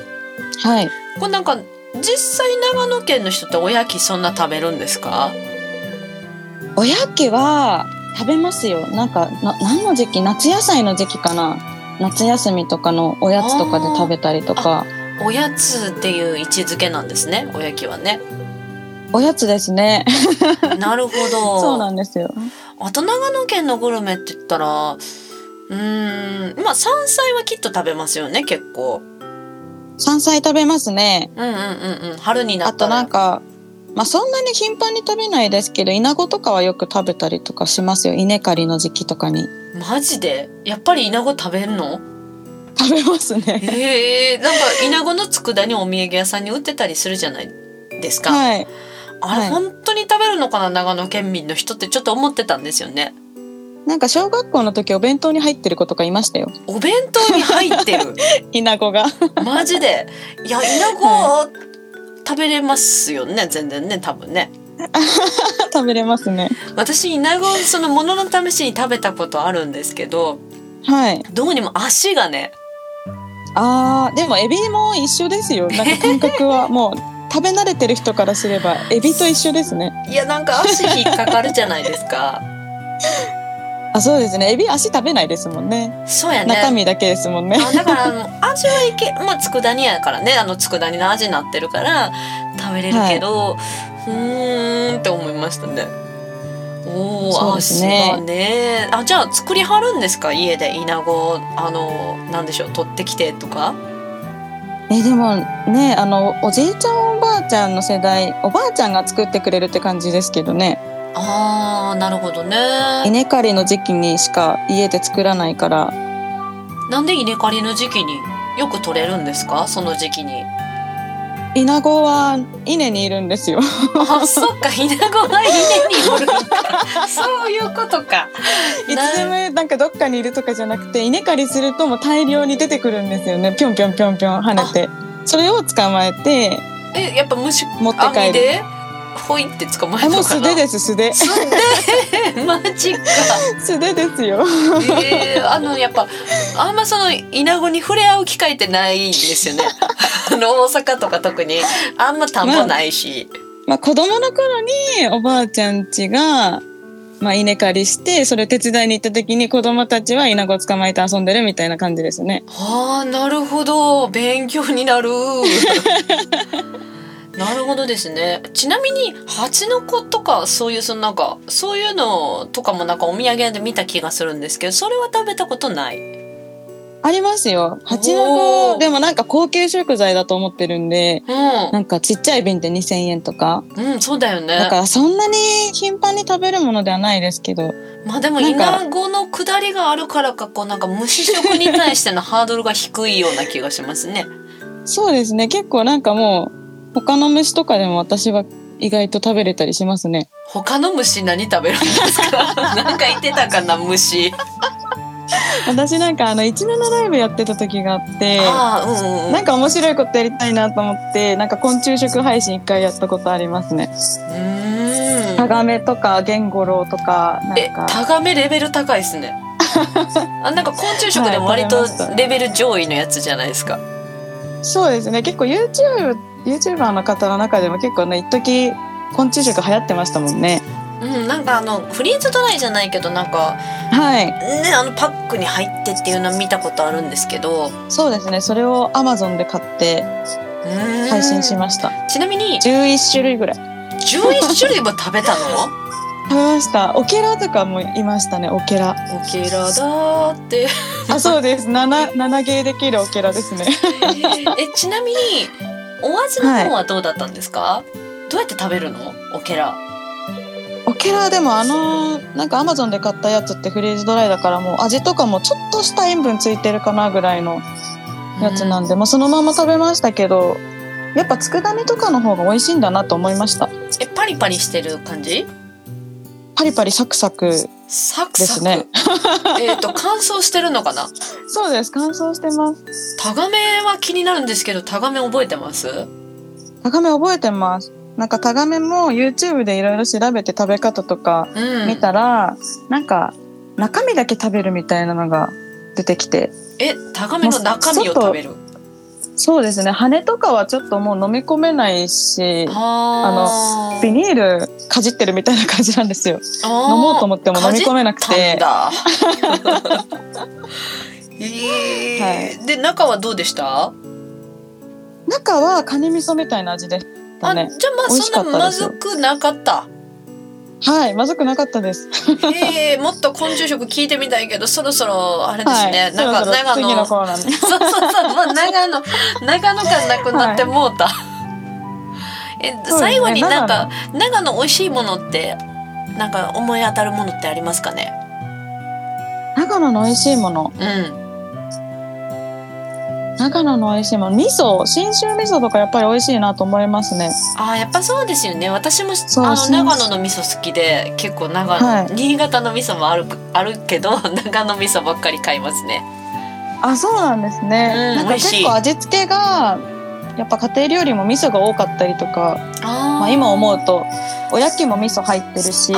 はい。
これなんか実際長野県の人っておやきそんな食べるんですか？
おやきは食べますよなんかな何の時期？夏野菜の時期かな夏休みとかのおやつとかで食べたりとか
おやつっていう位置づけなんですね、おやきはね。
おやつですね <laughs>
なるほど。
そうなんですよ
あと長野県のグルメって言ったら、うーん、まあ山菜はきっと食べますよね、結構。
山菜食べますね。
うんうんうんうん。春にな
あと
ったら。
なんかまあそんなに頻繁に食べないですけどイナゴとかはよく食べたりとかしますよ。稲刈りの時期とかに。
マジで？やっぱりイナゴ食べるの？
食べますね。
へえ。なんかイナゴの佃煮お土産屋さんに売ってたりするじゃないですか、
はい。
あれ、
はい。
本当に食べるのかな？長野県民の人ってちょっと思ってたんですよね
なんか小学校の時お弁当に入ってる子とかいましたよ。
お弁当に入ってる？
イナゴが。
マジで？いやイナゴ、食べれますよね？全然ね多分ね。<laughs>
食べれますね。
私イナゴそのものの試しに食べたことあるんですけど
はい。
どうにも足がね。
あーでもエビも一緒ですよ。なんか感覚は。<laughs> もう食べ慣れてる人からすればエビと一緒ですね。
いやなんか足引っかかるじゃないですか
あそうですね。エビ足食べないですもんね。
そうやね。
中身だけですもんね。
あだからあの味はいけまあ佃煮やからね。あの佃煮の味になってるから食べれるけど、うーんって思いましたね。おお、
そうですね。
足がね。あじゃあ作りはるんですか？家で。イナゴあのなんでしょう？取ってきてとか？
えでもねあのおじいちゃんおばあちゃんの世代おばあちゃんが作ってくれるって感じですけどね
あーなるほどね。
稲刈りの時期にしか家で作らないから。
なんで稲刈りの時期によく取れるんですか？その時期に。
イナゴは稲にいるんですよ。
あそっか。稲子が稲におるそういうことか。
いつでもなんかどっかにいるとかじゃなくて稲刈りするともう大量に出てくるんですよね。ぴょんぴょんぴょんぴょん跳ねて。それを捕まえて。
えやっぱ虫
持って帰る
ほいって捕まえ
あもう素手です素手。
素手？<laughs> マジか。
素手ですよ。
えー、あのやっぱあんまそのイナゴに触れ合う機会ってないですよね。<laughs> あの大阪とか特に。あんま田んぼないし、
まあ子供の頃におばあちゃん家がまあ稲刈りしてそれ手伝いに行った時に子供たちはイナゴ捕まえて遊んでるみたいな感じですね。
ああなるほど。勉強になる <laughs> なるほどですね。ちなみに蜂の子とかそういうそのなんかそういうのとかもなんかお土産屋で見た気がするんですけどそれは食べたことない？
ありますよ。蜂
お
の
ー。
子でもなんか高級食材だと思ってるんで
う
なんかちっちゃい瓶で2000円とか。
ん、うん、そうだよね。
だからそんなに頻繁に食べるものではないですけど。
まあでもイナゴの下りがあるからかこうなんか虫食に対してのハードルが低いような気がしますね。
そうですね。結構なんかもう他の虫とかでも私は意外と食べれたりしますね
他の虫何食べるんですか？<laughs> なんか言ってたかな虫。
私なんかあの17ライブやってた時があって
ああうんうんうん。
なんか面白いことやりたいなと思ってなんか昆虫食配信一回やったことありますね
うーん
タガメとかゲンゴロウとかな
え
んか
タガメレベル高いですね。<laughs> あなんか昆虫食でも割とレベル上位のやつじゃないですか。
そうですね結構 YouTube YouTuber の方の中でも結構ね一時昆虫食流行ってましたもんね。
うんなんかあのフリーズドライじゃないけどなんか
はい。
ねあのパックに入ってっていうのは見たことあるんですけど。
そうですね。それを Amazon で買って
うーん。
配信しました。
ちなみに
11種類ぐらい。
11種類も食べたの？
食べました。オケラとかもいましたねオケラ
オケラだーって。
あそうです。7七芸できるオケラですね。<laughs>
えちなみにお味の方はどうだったんですか、どうやって食べるの？オケラ
オケラでもあのなんか Amazon で買ったやつってフリーズドライだからもう味とかもちょっとした塩分ついてるかなぐらいのやつなんで、もうそのまま食べましたけどやっぱ佃煮とかの方が美味しいんだなと思いました。
えパリパリしてる感じ？
パリパリサク
サクサク
ですね <laughs>
えっと乾燥してるのかな？
そうです乾燥してます。
タガメは気になるんですけどタガメ覚えてます？
タガメ覚えてます。なんかタガメも YouTube でいろいろ調べて食べ方とか
うん。
見たら、なんか中身だけ食べるみたいなのが出てきて。
えタガメの中身を食べる？
そうですね。羽とかはちょっともう飲み込めないし
あ
ビニールかじってるみたいな感じなんですよ。
飲
飲もうと思っても飲み込めなくて。
だ。<laughs> えー。で中はどうでした？
中はカニ味噌みたいな味でした
あ、
ね
じゃあまあそんなまずくなかった
はいまずくなかったです
えー、もっと昆虫食聞いてみたいけどそろそろあれですね、
はい、
なんか長野
次の <laughs>
そうそうそう、もう長野、長野感なくなってもうた。え、
すね
最後になんか、長野美味しいものって、なんか思い当たるものってありますかね。
長野の美味しいもの
うん。
長野の美味しいもの味噌信州味噌とかやっぱり美味しいなと思いますね。
ああ、やっぱそうですよね。私も、
そう
あの長野の味噌好きで、結構長野、
はい。
新潟の味噌もある、あるけど、<laughs> 長野味噌ばっかり買いますね。
あそうなんですね、
うん
なんか結構味付けがやっぱ家庭料理も味噌が多かったりとか、
あ
まあ、今思うとおやきも味噌入ってるし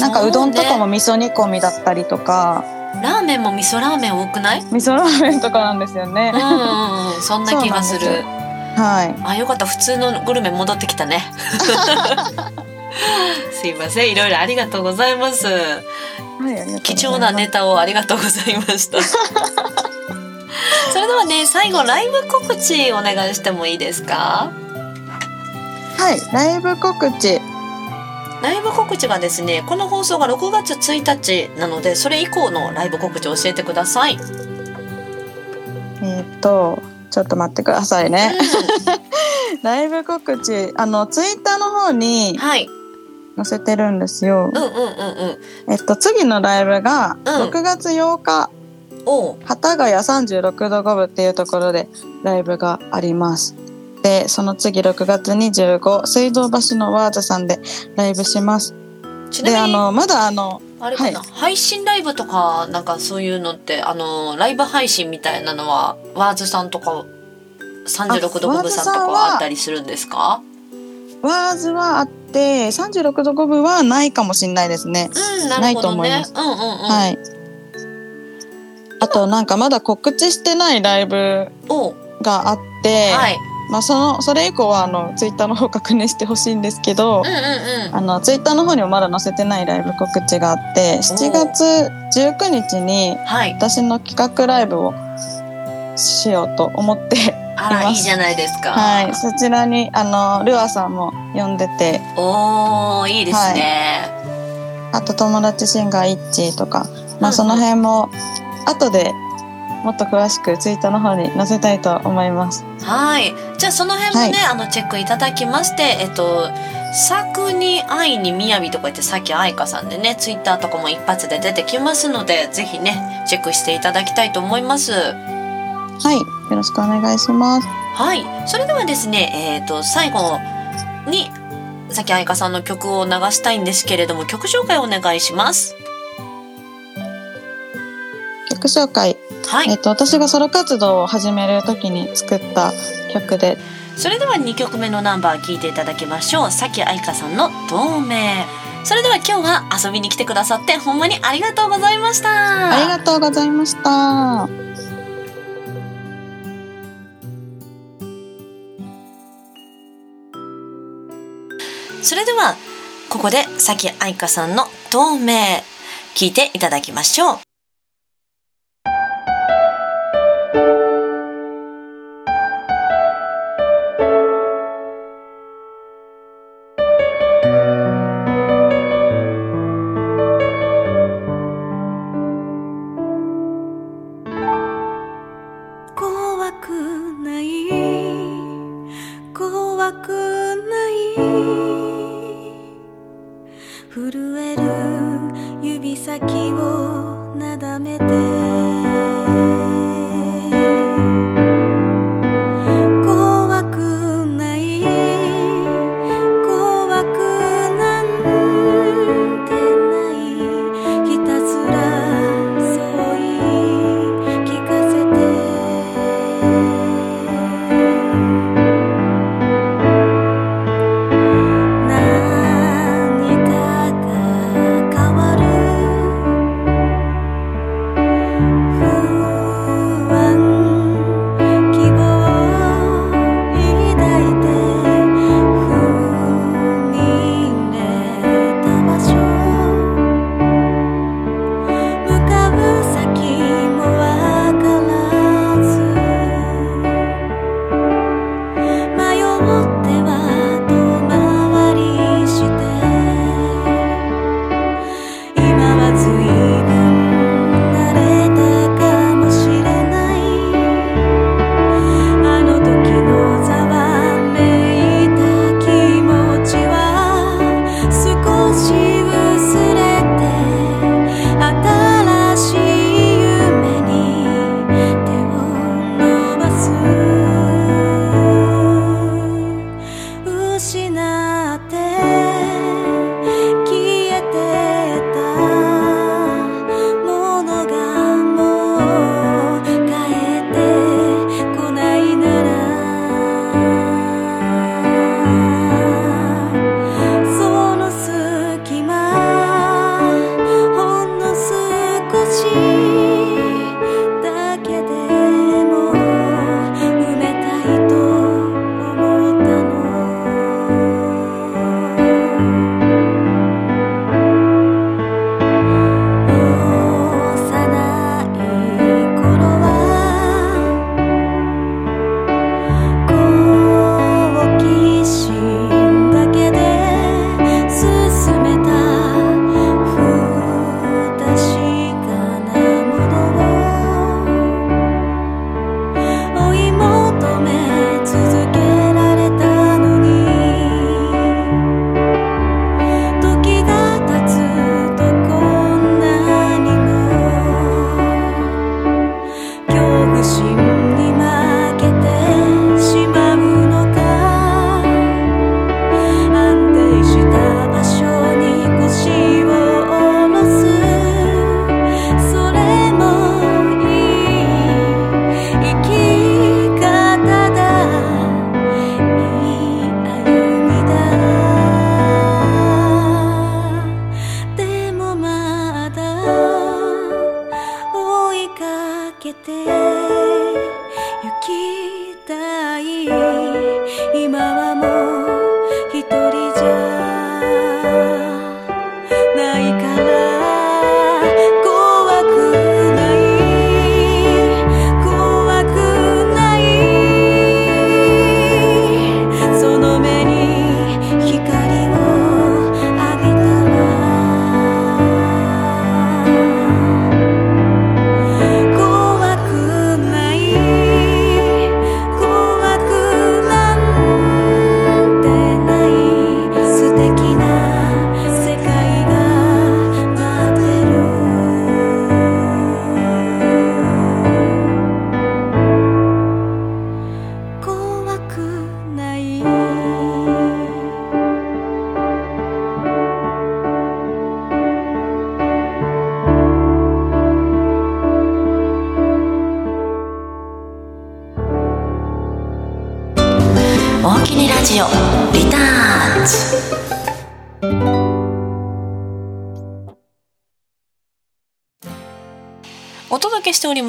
なんかうどんとかも味噌煮込みだったりとか
ラーメンも味噌ラーメン多くない？
味噌ラーメンとかなんですよね。
うんそんな気がする。
はい。
あよかった普通のグルメ戻ってきたね。<laughs> すいませんいろいろありがとうございます。
はいありがとうございます。
貴重なネタをありがとうございました。<laughs> それではね最後ライブ告知お願いしてもいいですか？
はいライブ告知
ライブ告知がですねこの放送が6月1日なのでそれ以降のライブ告知を教えてください、
えーっとちょっと待ってくださいね。<laughs> ライブ告知あのツイッターの方に
はい。
載せてるんですよ。
うんうんうんうん。
えっと次のライブが
うん。
6月8日、幡ヶ谷36度5分っていうところでライブがあります。で、その次6月25、水道橋のワーズさんでライブします。で、
ちなみに
あの、まだあの、
あれかな、
は
配信ライブとかなんかそういうのってあのライブ配信みたいなのはワーズさんとか36度5分さんとかあったりするんですか？
ワーズはあって、36度5分はないかもしれないですね。
うんなる
ないと思います。
うんうんうん、
はい。あと、なんかまだ告知してないライブがあって、
はい
まあ、その、それ以降は、あの、ツイッターの方確認してほしいんですけど、
うんうんうん。
あの、ツイッターの方にもまだ載せてないライブ告知があって、7月19日に
はい。
私の企画ライブをしようと思って、います。
いいじゃないですか。
はい、そちらに、あの、ルアさんも呼んでて、
おーいいですね、
あと友達シンガーイッチーとか、ま
うん
あその辺も、後でもっと詳しくツイッターの方に載せたいと思います。
はいじゃあその辺もね、あのチェックいただきましてえっと「作に愛にみやび」とか言ってさっき愛花さんでねツイッターとかも一発で出てきますのでぜひねチェックしていただきたいと思います。
はい、よろしくお願いします。
はい、それではですね、えっ、と最後にさっき愛花さんの曲を流したいんですけれども曲紹介お願いします。
曲紹介。
はい、
えっと、私がソロ活動を始める時に作った曲で、
それでは2曲目のナンバー聴いていただきましょう。さっき愛花さんの透明。それでは今日は遊びに来てくださってほんまにありがとうございました。
ありがとうございました。
それではここでさき愛花さんの透明聞いていただきましょう。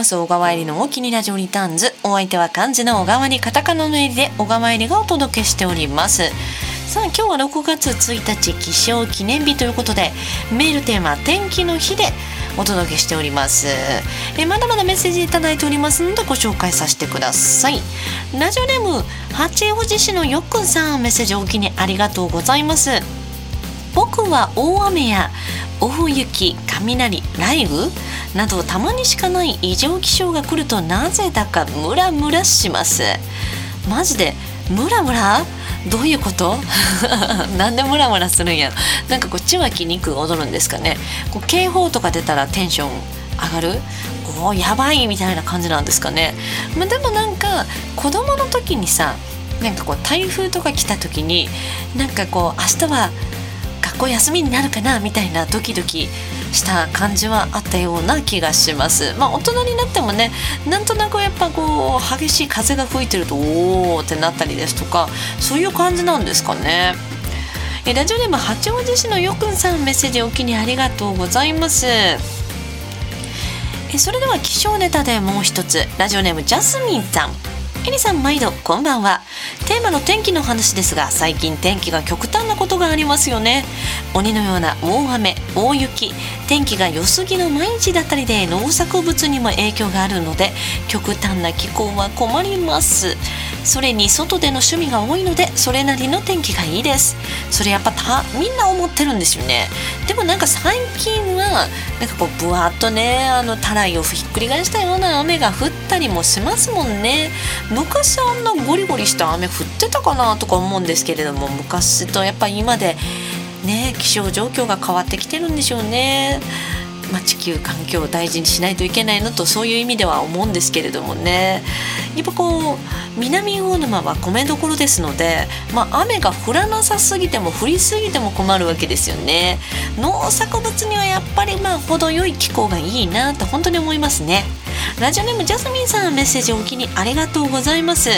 す小川入りの大きにラジオリターンズ。お相手は漢字の小川にカタカナの襟で小川入りがお届けしております。さあ今日は6月1日気象記念日ということでメールテーマ天気の日でお届けしております。えまだまだメッセージいただいておりますのでご紹介させてください。ラジオネーム八王子市のよくんさん。メッセージおきにありがとうございます。僕は大雨や大雪雷雷雨？などたまにしかない異常気象が来るとなぜだかムラムラします。マジでムラムラ？どういうこと？<laughs> なんでムラムラするんや？なんかこう血は筋肉踊るんですかね？こう警報とか出たらテンション上がる？おーやばいみたいな感じなんですかね、まあ、でもなんか子供の時にさなんかこう台風とか来た時になんかこう明日は学校休みになるかな？みたいなドキドキした感じはあったような気がします。まあ大人になってもねなんとなくやっぱこう激しい風が吹いてるとおおってなったりですとかそういう感じなんですかね。えラジオネーム八王子市のよくんさんメッセージお気にありがとうございます。えそれでは気象ネタでもう一つ。ラジオネームジャスミンさん。エリさん毎度こんばんは。テーマの天気の話ですが最近天気が極端なことがありますよね。鬼のような大雨大雪天気が良すぎの毎日だったりで農作物にも影響があるので極端な気候は困ります。それに外での趣味が多いのでそれなりの天気がいいです。それやっぱたみんな思ってるんですよね。でもなんか最近はなんかこうぶわっとねあのたらいをひっくり返したような雨が降ったりもしますもんね。昔あんなゴリゴリした雨降ってたかなとか思うんですけれども昔とやっぱ今でね気象状況が変わってきてるんでしょうね。まあ、地球環境を大事にしないといけないのとそういう意味では思うんですけれどもね。やっぱこう南魚沼は米どころですので、まあ、雨が降らなさすぎても降りすぎても困るわけですよね。農作物にはやっぱりまあ程よい気候がいいなと本当に思いますね。ラジオネームジャスミンさんメッセージお気にありがとうございます。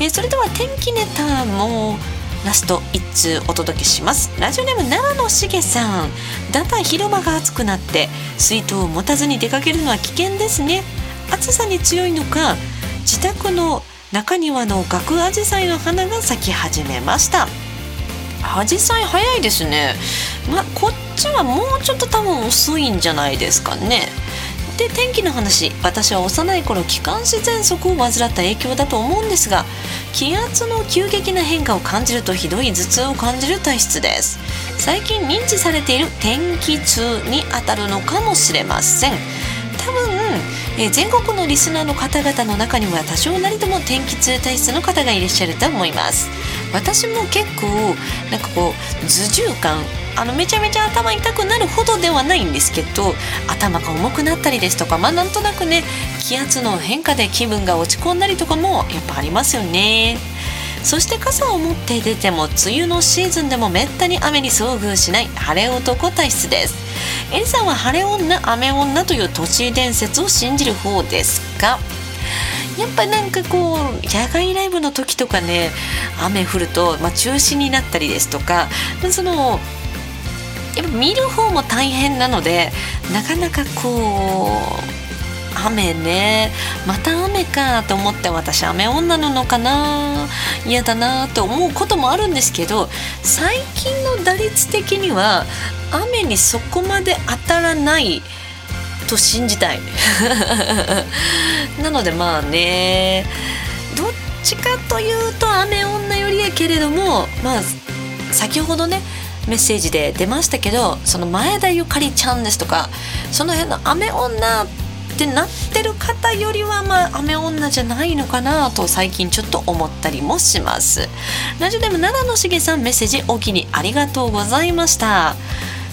えそれでは天気ネタもラスト1通お届けします。ラジオネーム奈良のしげさん。だんだん広場が暑くなって水筒を持たずに出かけるのは危険ですね。暑さに強いのか自宅の中庭のガクアジサイの花が咲き始めました。アジサイ早いですね。まあこっちはもうちょっと多分遅いんじゃないですかね。で天気の話。私は幼い頃気管支喘息を患った影響だと思うんですが気圧の急激な変化を感じるとひどい頭痛を感じる体質です。最近認知されている天気痛に当たるのかもしれません。多分、え全国のリスナーの方々の中には多少なりとも天気痛体質の方がいらっしゃると思います。私も結構なんかこう頭重感あのめちゃめちゃ頭痛くなるほどではないんですけど頭が重くなったりですとかまあなんとなくね気圧の変化で気分が落ち込んだりとかもやっぱありますよね。そして傘を持って出ても梅雨のシーズンでもめったに雨に遭遇しない晴れ男体質です。エリさんは晴れ女雨女という都市伝説を信じる方ですか？やっぱなんかこう野外ライブの時とかね雨降ると、まあ、中止になったりですとかそのやっぱ見る方も大変なのでなかなかこう雨ねまた雨かと思って私雨女なのかな嫌だなと思うこともあるんですけど最近の打率的には雨にそこまで当たらないと信じたい。<laughs> なのでまあねどっちかというと雨女よりやけれどもまあ先ほどねメッセージで出ましたけどその前田ゆかりちゃんですとかその辺の雨女ってなってる方よりはまあ雨女じゃないのかなと最近ちょっと思ったりもします。ラジオネーム奈良のしげさんメッセージおきにありがとうございました。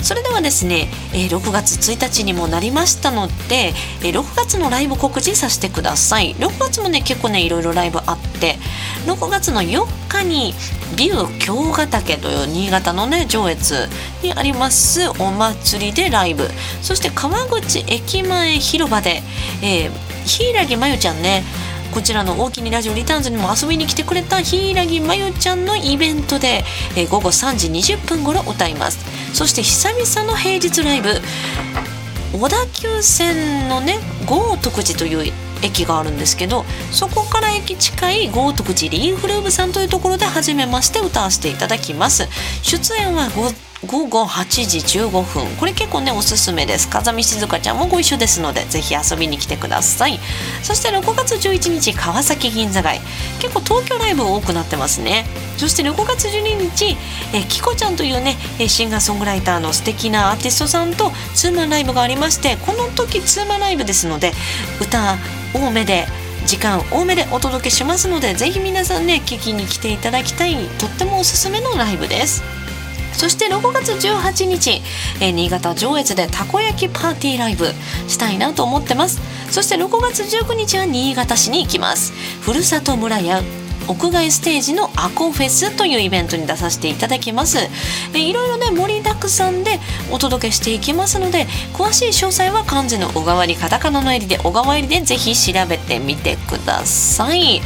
それではですね、え6月1日にもなりましたので、え6月のライブ告知させてください。6月もね結構ねいろいろライブあって6月の4日にビュー京ヶ岳という新潟のね上越にありますお祭りでライブ。そして川口駅前広場で、えー、柊真由ちゃんねこちらの大きにラジオリターンズにも遊びに来てくれた柊まゆちゃんのイベントで、えー午後3時20分頃歌います。そして久々の平日ライブ小田急線のね豪徳寺という駅があるんですけどそこから駅近い豪徳寺リンフルームさんというところで初めまして歌わせていただきます。出演は午後8時15分。これ結構ねおすすめです。風見静香ちゃんもご一緒ですのでぜひ遊びに来てください。そして6月11日川崎銀座街。結構東京ライブ多くなってますね。そして6月12日えキコちゃんというねシンガーソングライターの素敵なアーティストさんとツーマンライブがありましてこの時ツーマンライブですので歌多めで時間多めでお届けしますのでぜひ皆さんね聞きに来ていただきたいとってもおすすめのライブです。そして6月18日、えー新潟上越でたこ焼きパーティーライブしたいなと思ってます。そして6月19日は新潟市に行きます。ふるさと村や屋外ステージのアコフェスというイベントに出させていただきます。えいろいろね盛りだくさんでお届けしていきますので詳しい詳細は漢字の小川りカタカナの襟で小川襟でぜひ調べてみてください。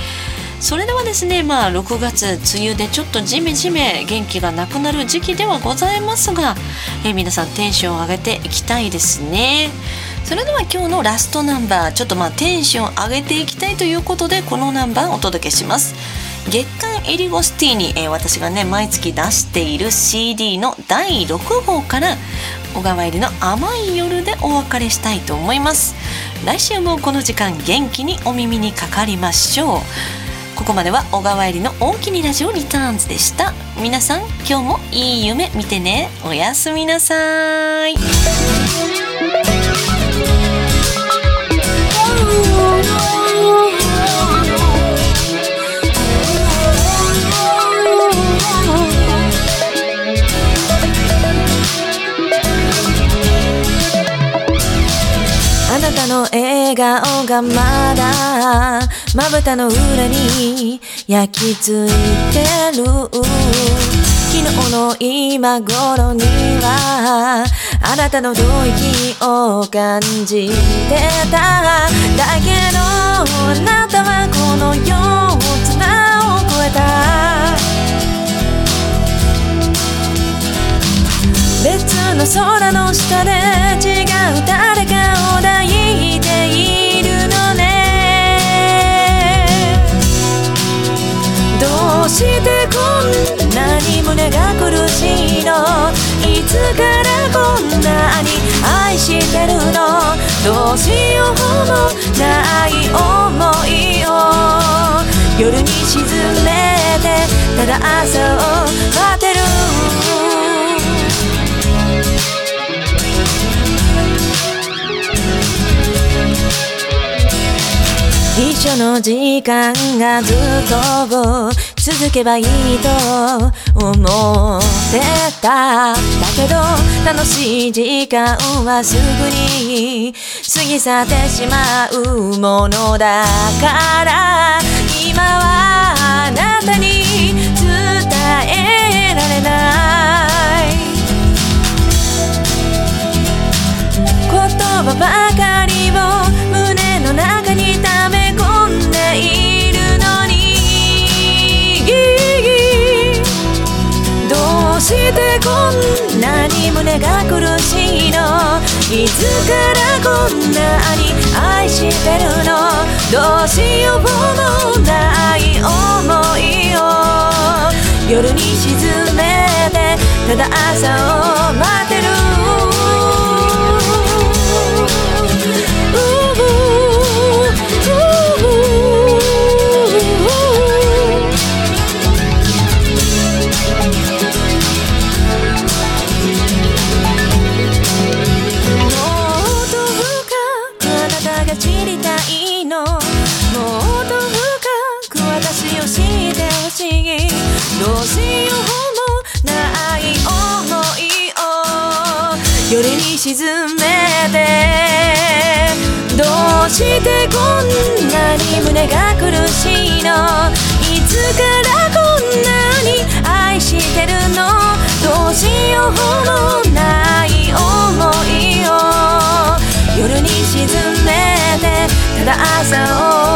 それではですねまあ6月梅雨でちょっとジメジメ元気がなくなる時期ではございますが、え皆さんテンションを上げていきたいですね。それでは今日のラストナンバーちょっとまあテンションを上げていきたいということでこのナンバーをお届けします。月刊エリゴスティーニ、えー私がね毎月出している CD の第6号から小川入りの甘い夜でお別れしたいと思います。来週もこの時間元気にお耳にかかりましょう。ここまでは小川入りの大きにラジオリターンズでした。皆さん今日もいい夢見てね。おやすみなさい。
あなたの笑顔がまだまぶたの裏に焼き付いてる昨日の今頃にはあなたの吐息を感じてた。だけどあなたはこの世を綱を越えた。別の空の下で違う誰かを抱いているどうしてこんなに胸が苦しいの？いつからこんなに愛してるの？どうしようもない思いを。夜に沈めてただ朝を一緒の時間がずっと続けばいいと思ってた。だけど楽しい時間はすぐに過ぎ去ってしまうものだから今はあなたに伝えられない。が苦しいの。いつからこんなに愛してるの？どうしようもない想いを。夜に沈めてただ朝を待うもない思いを。夜に沈めてただ朝を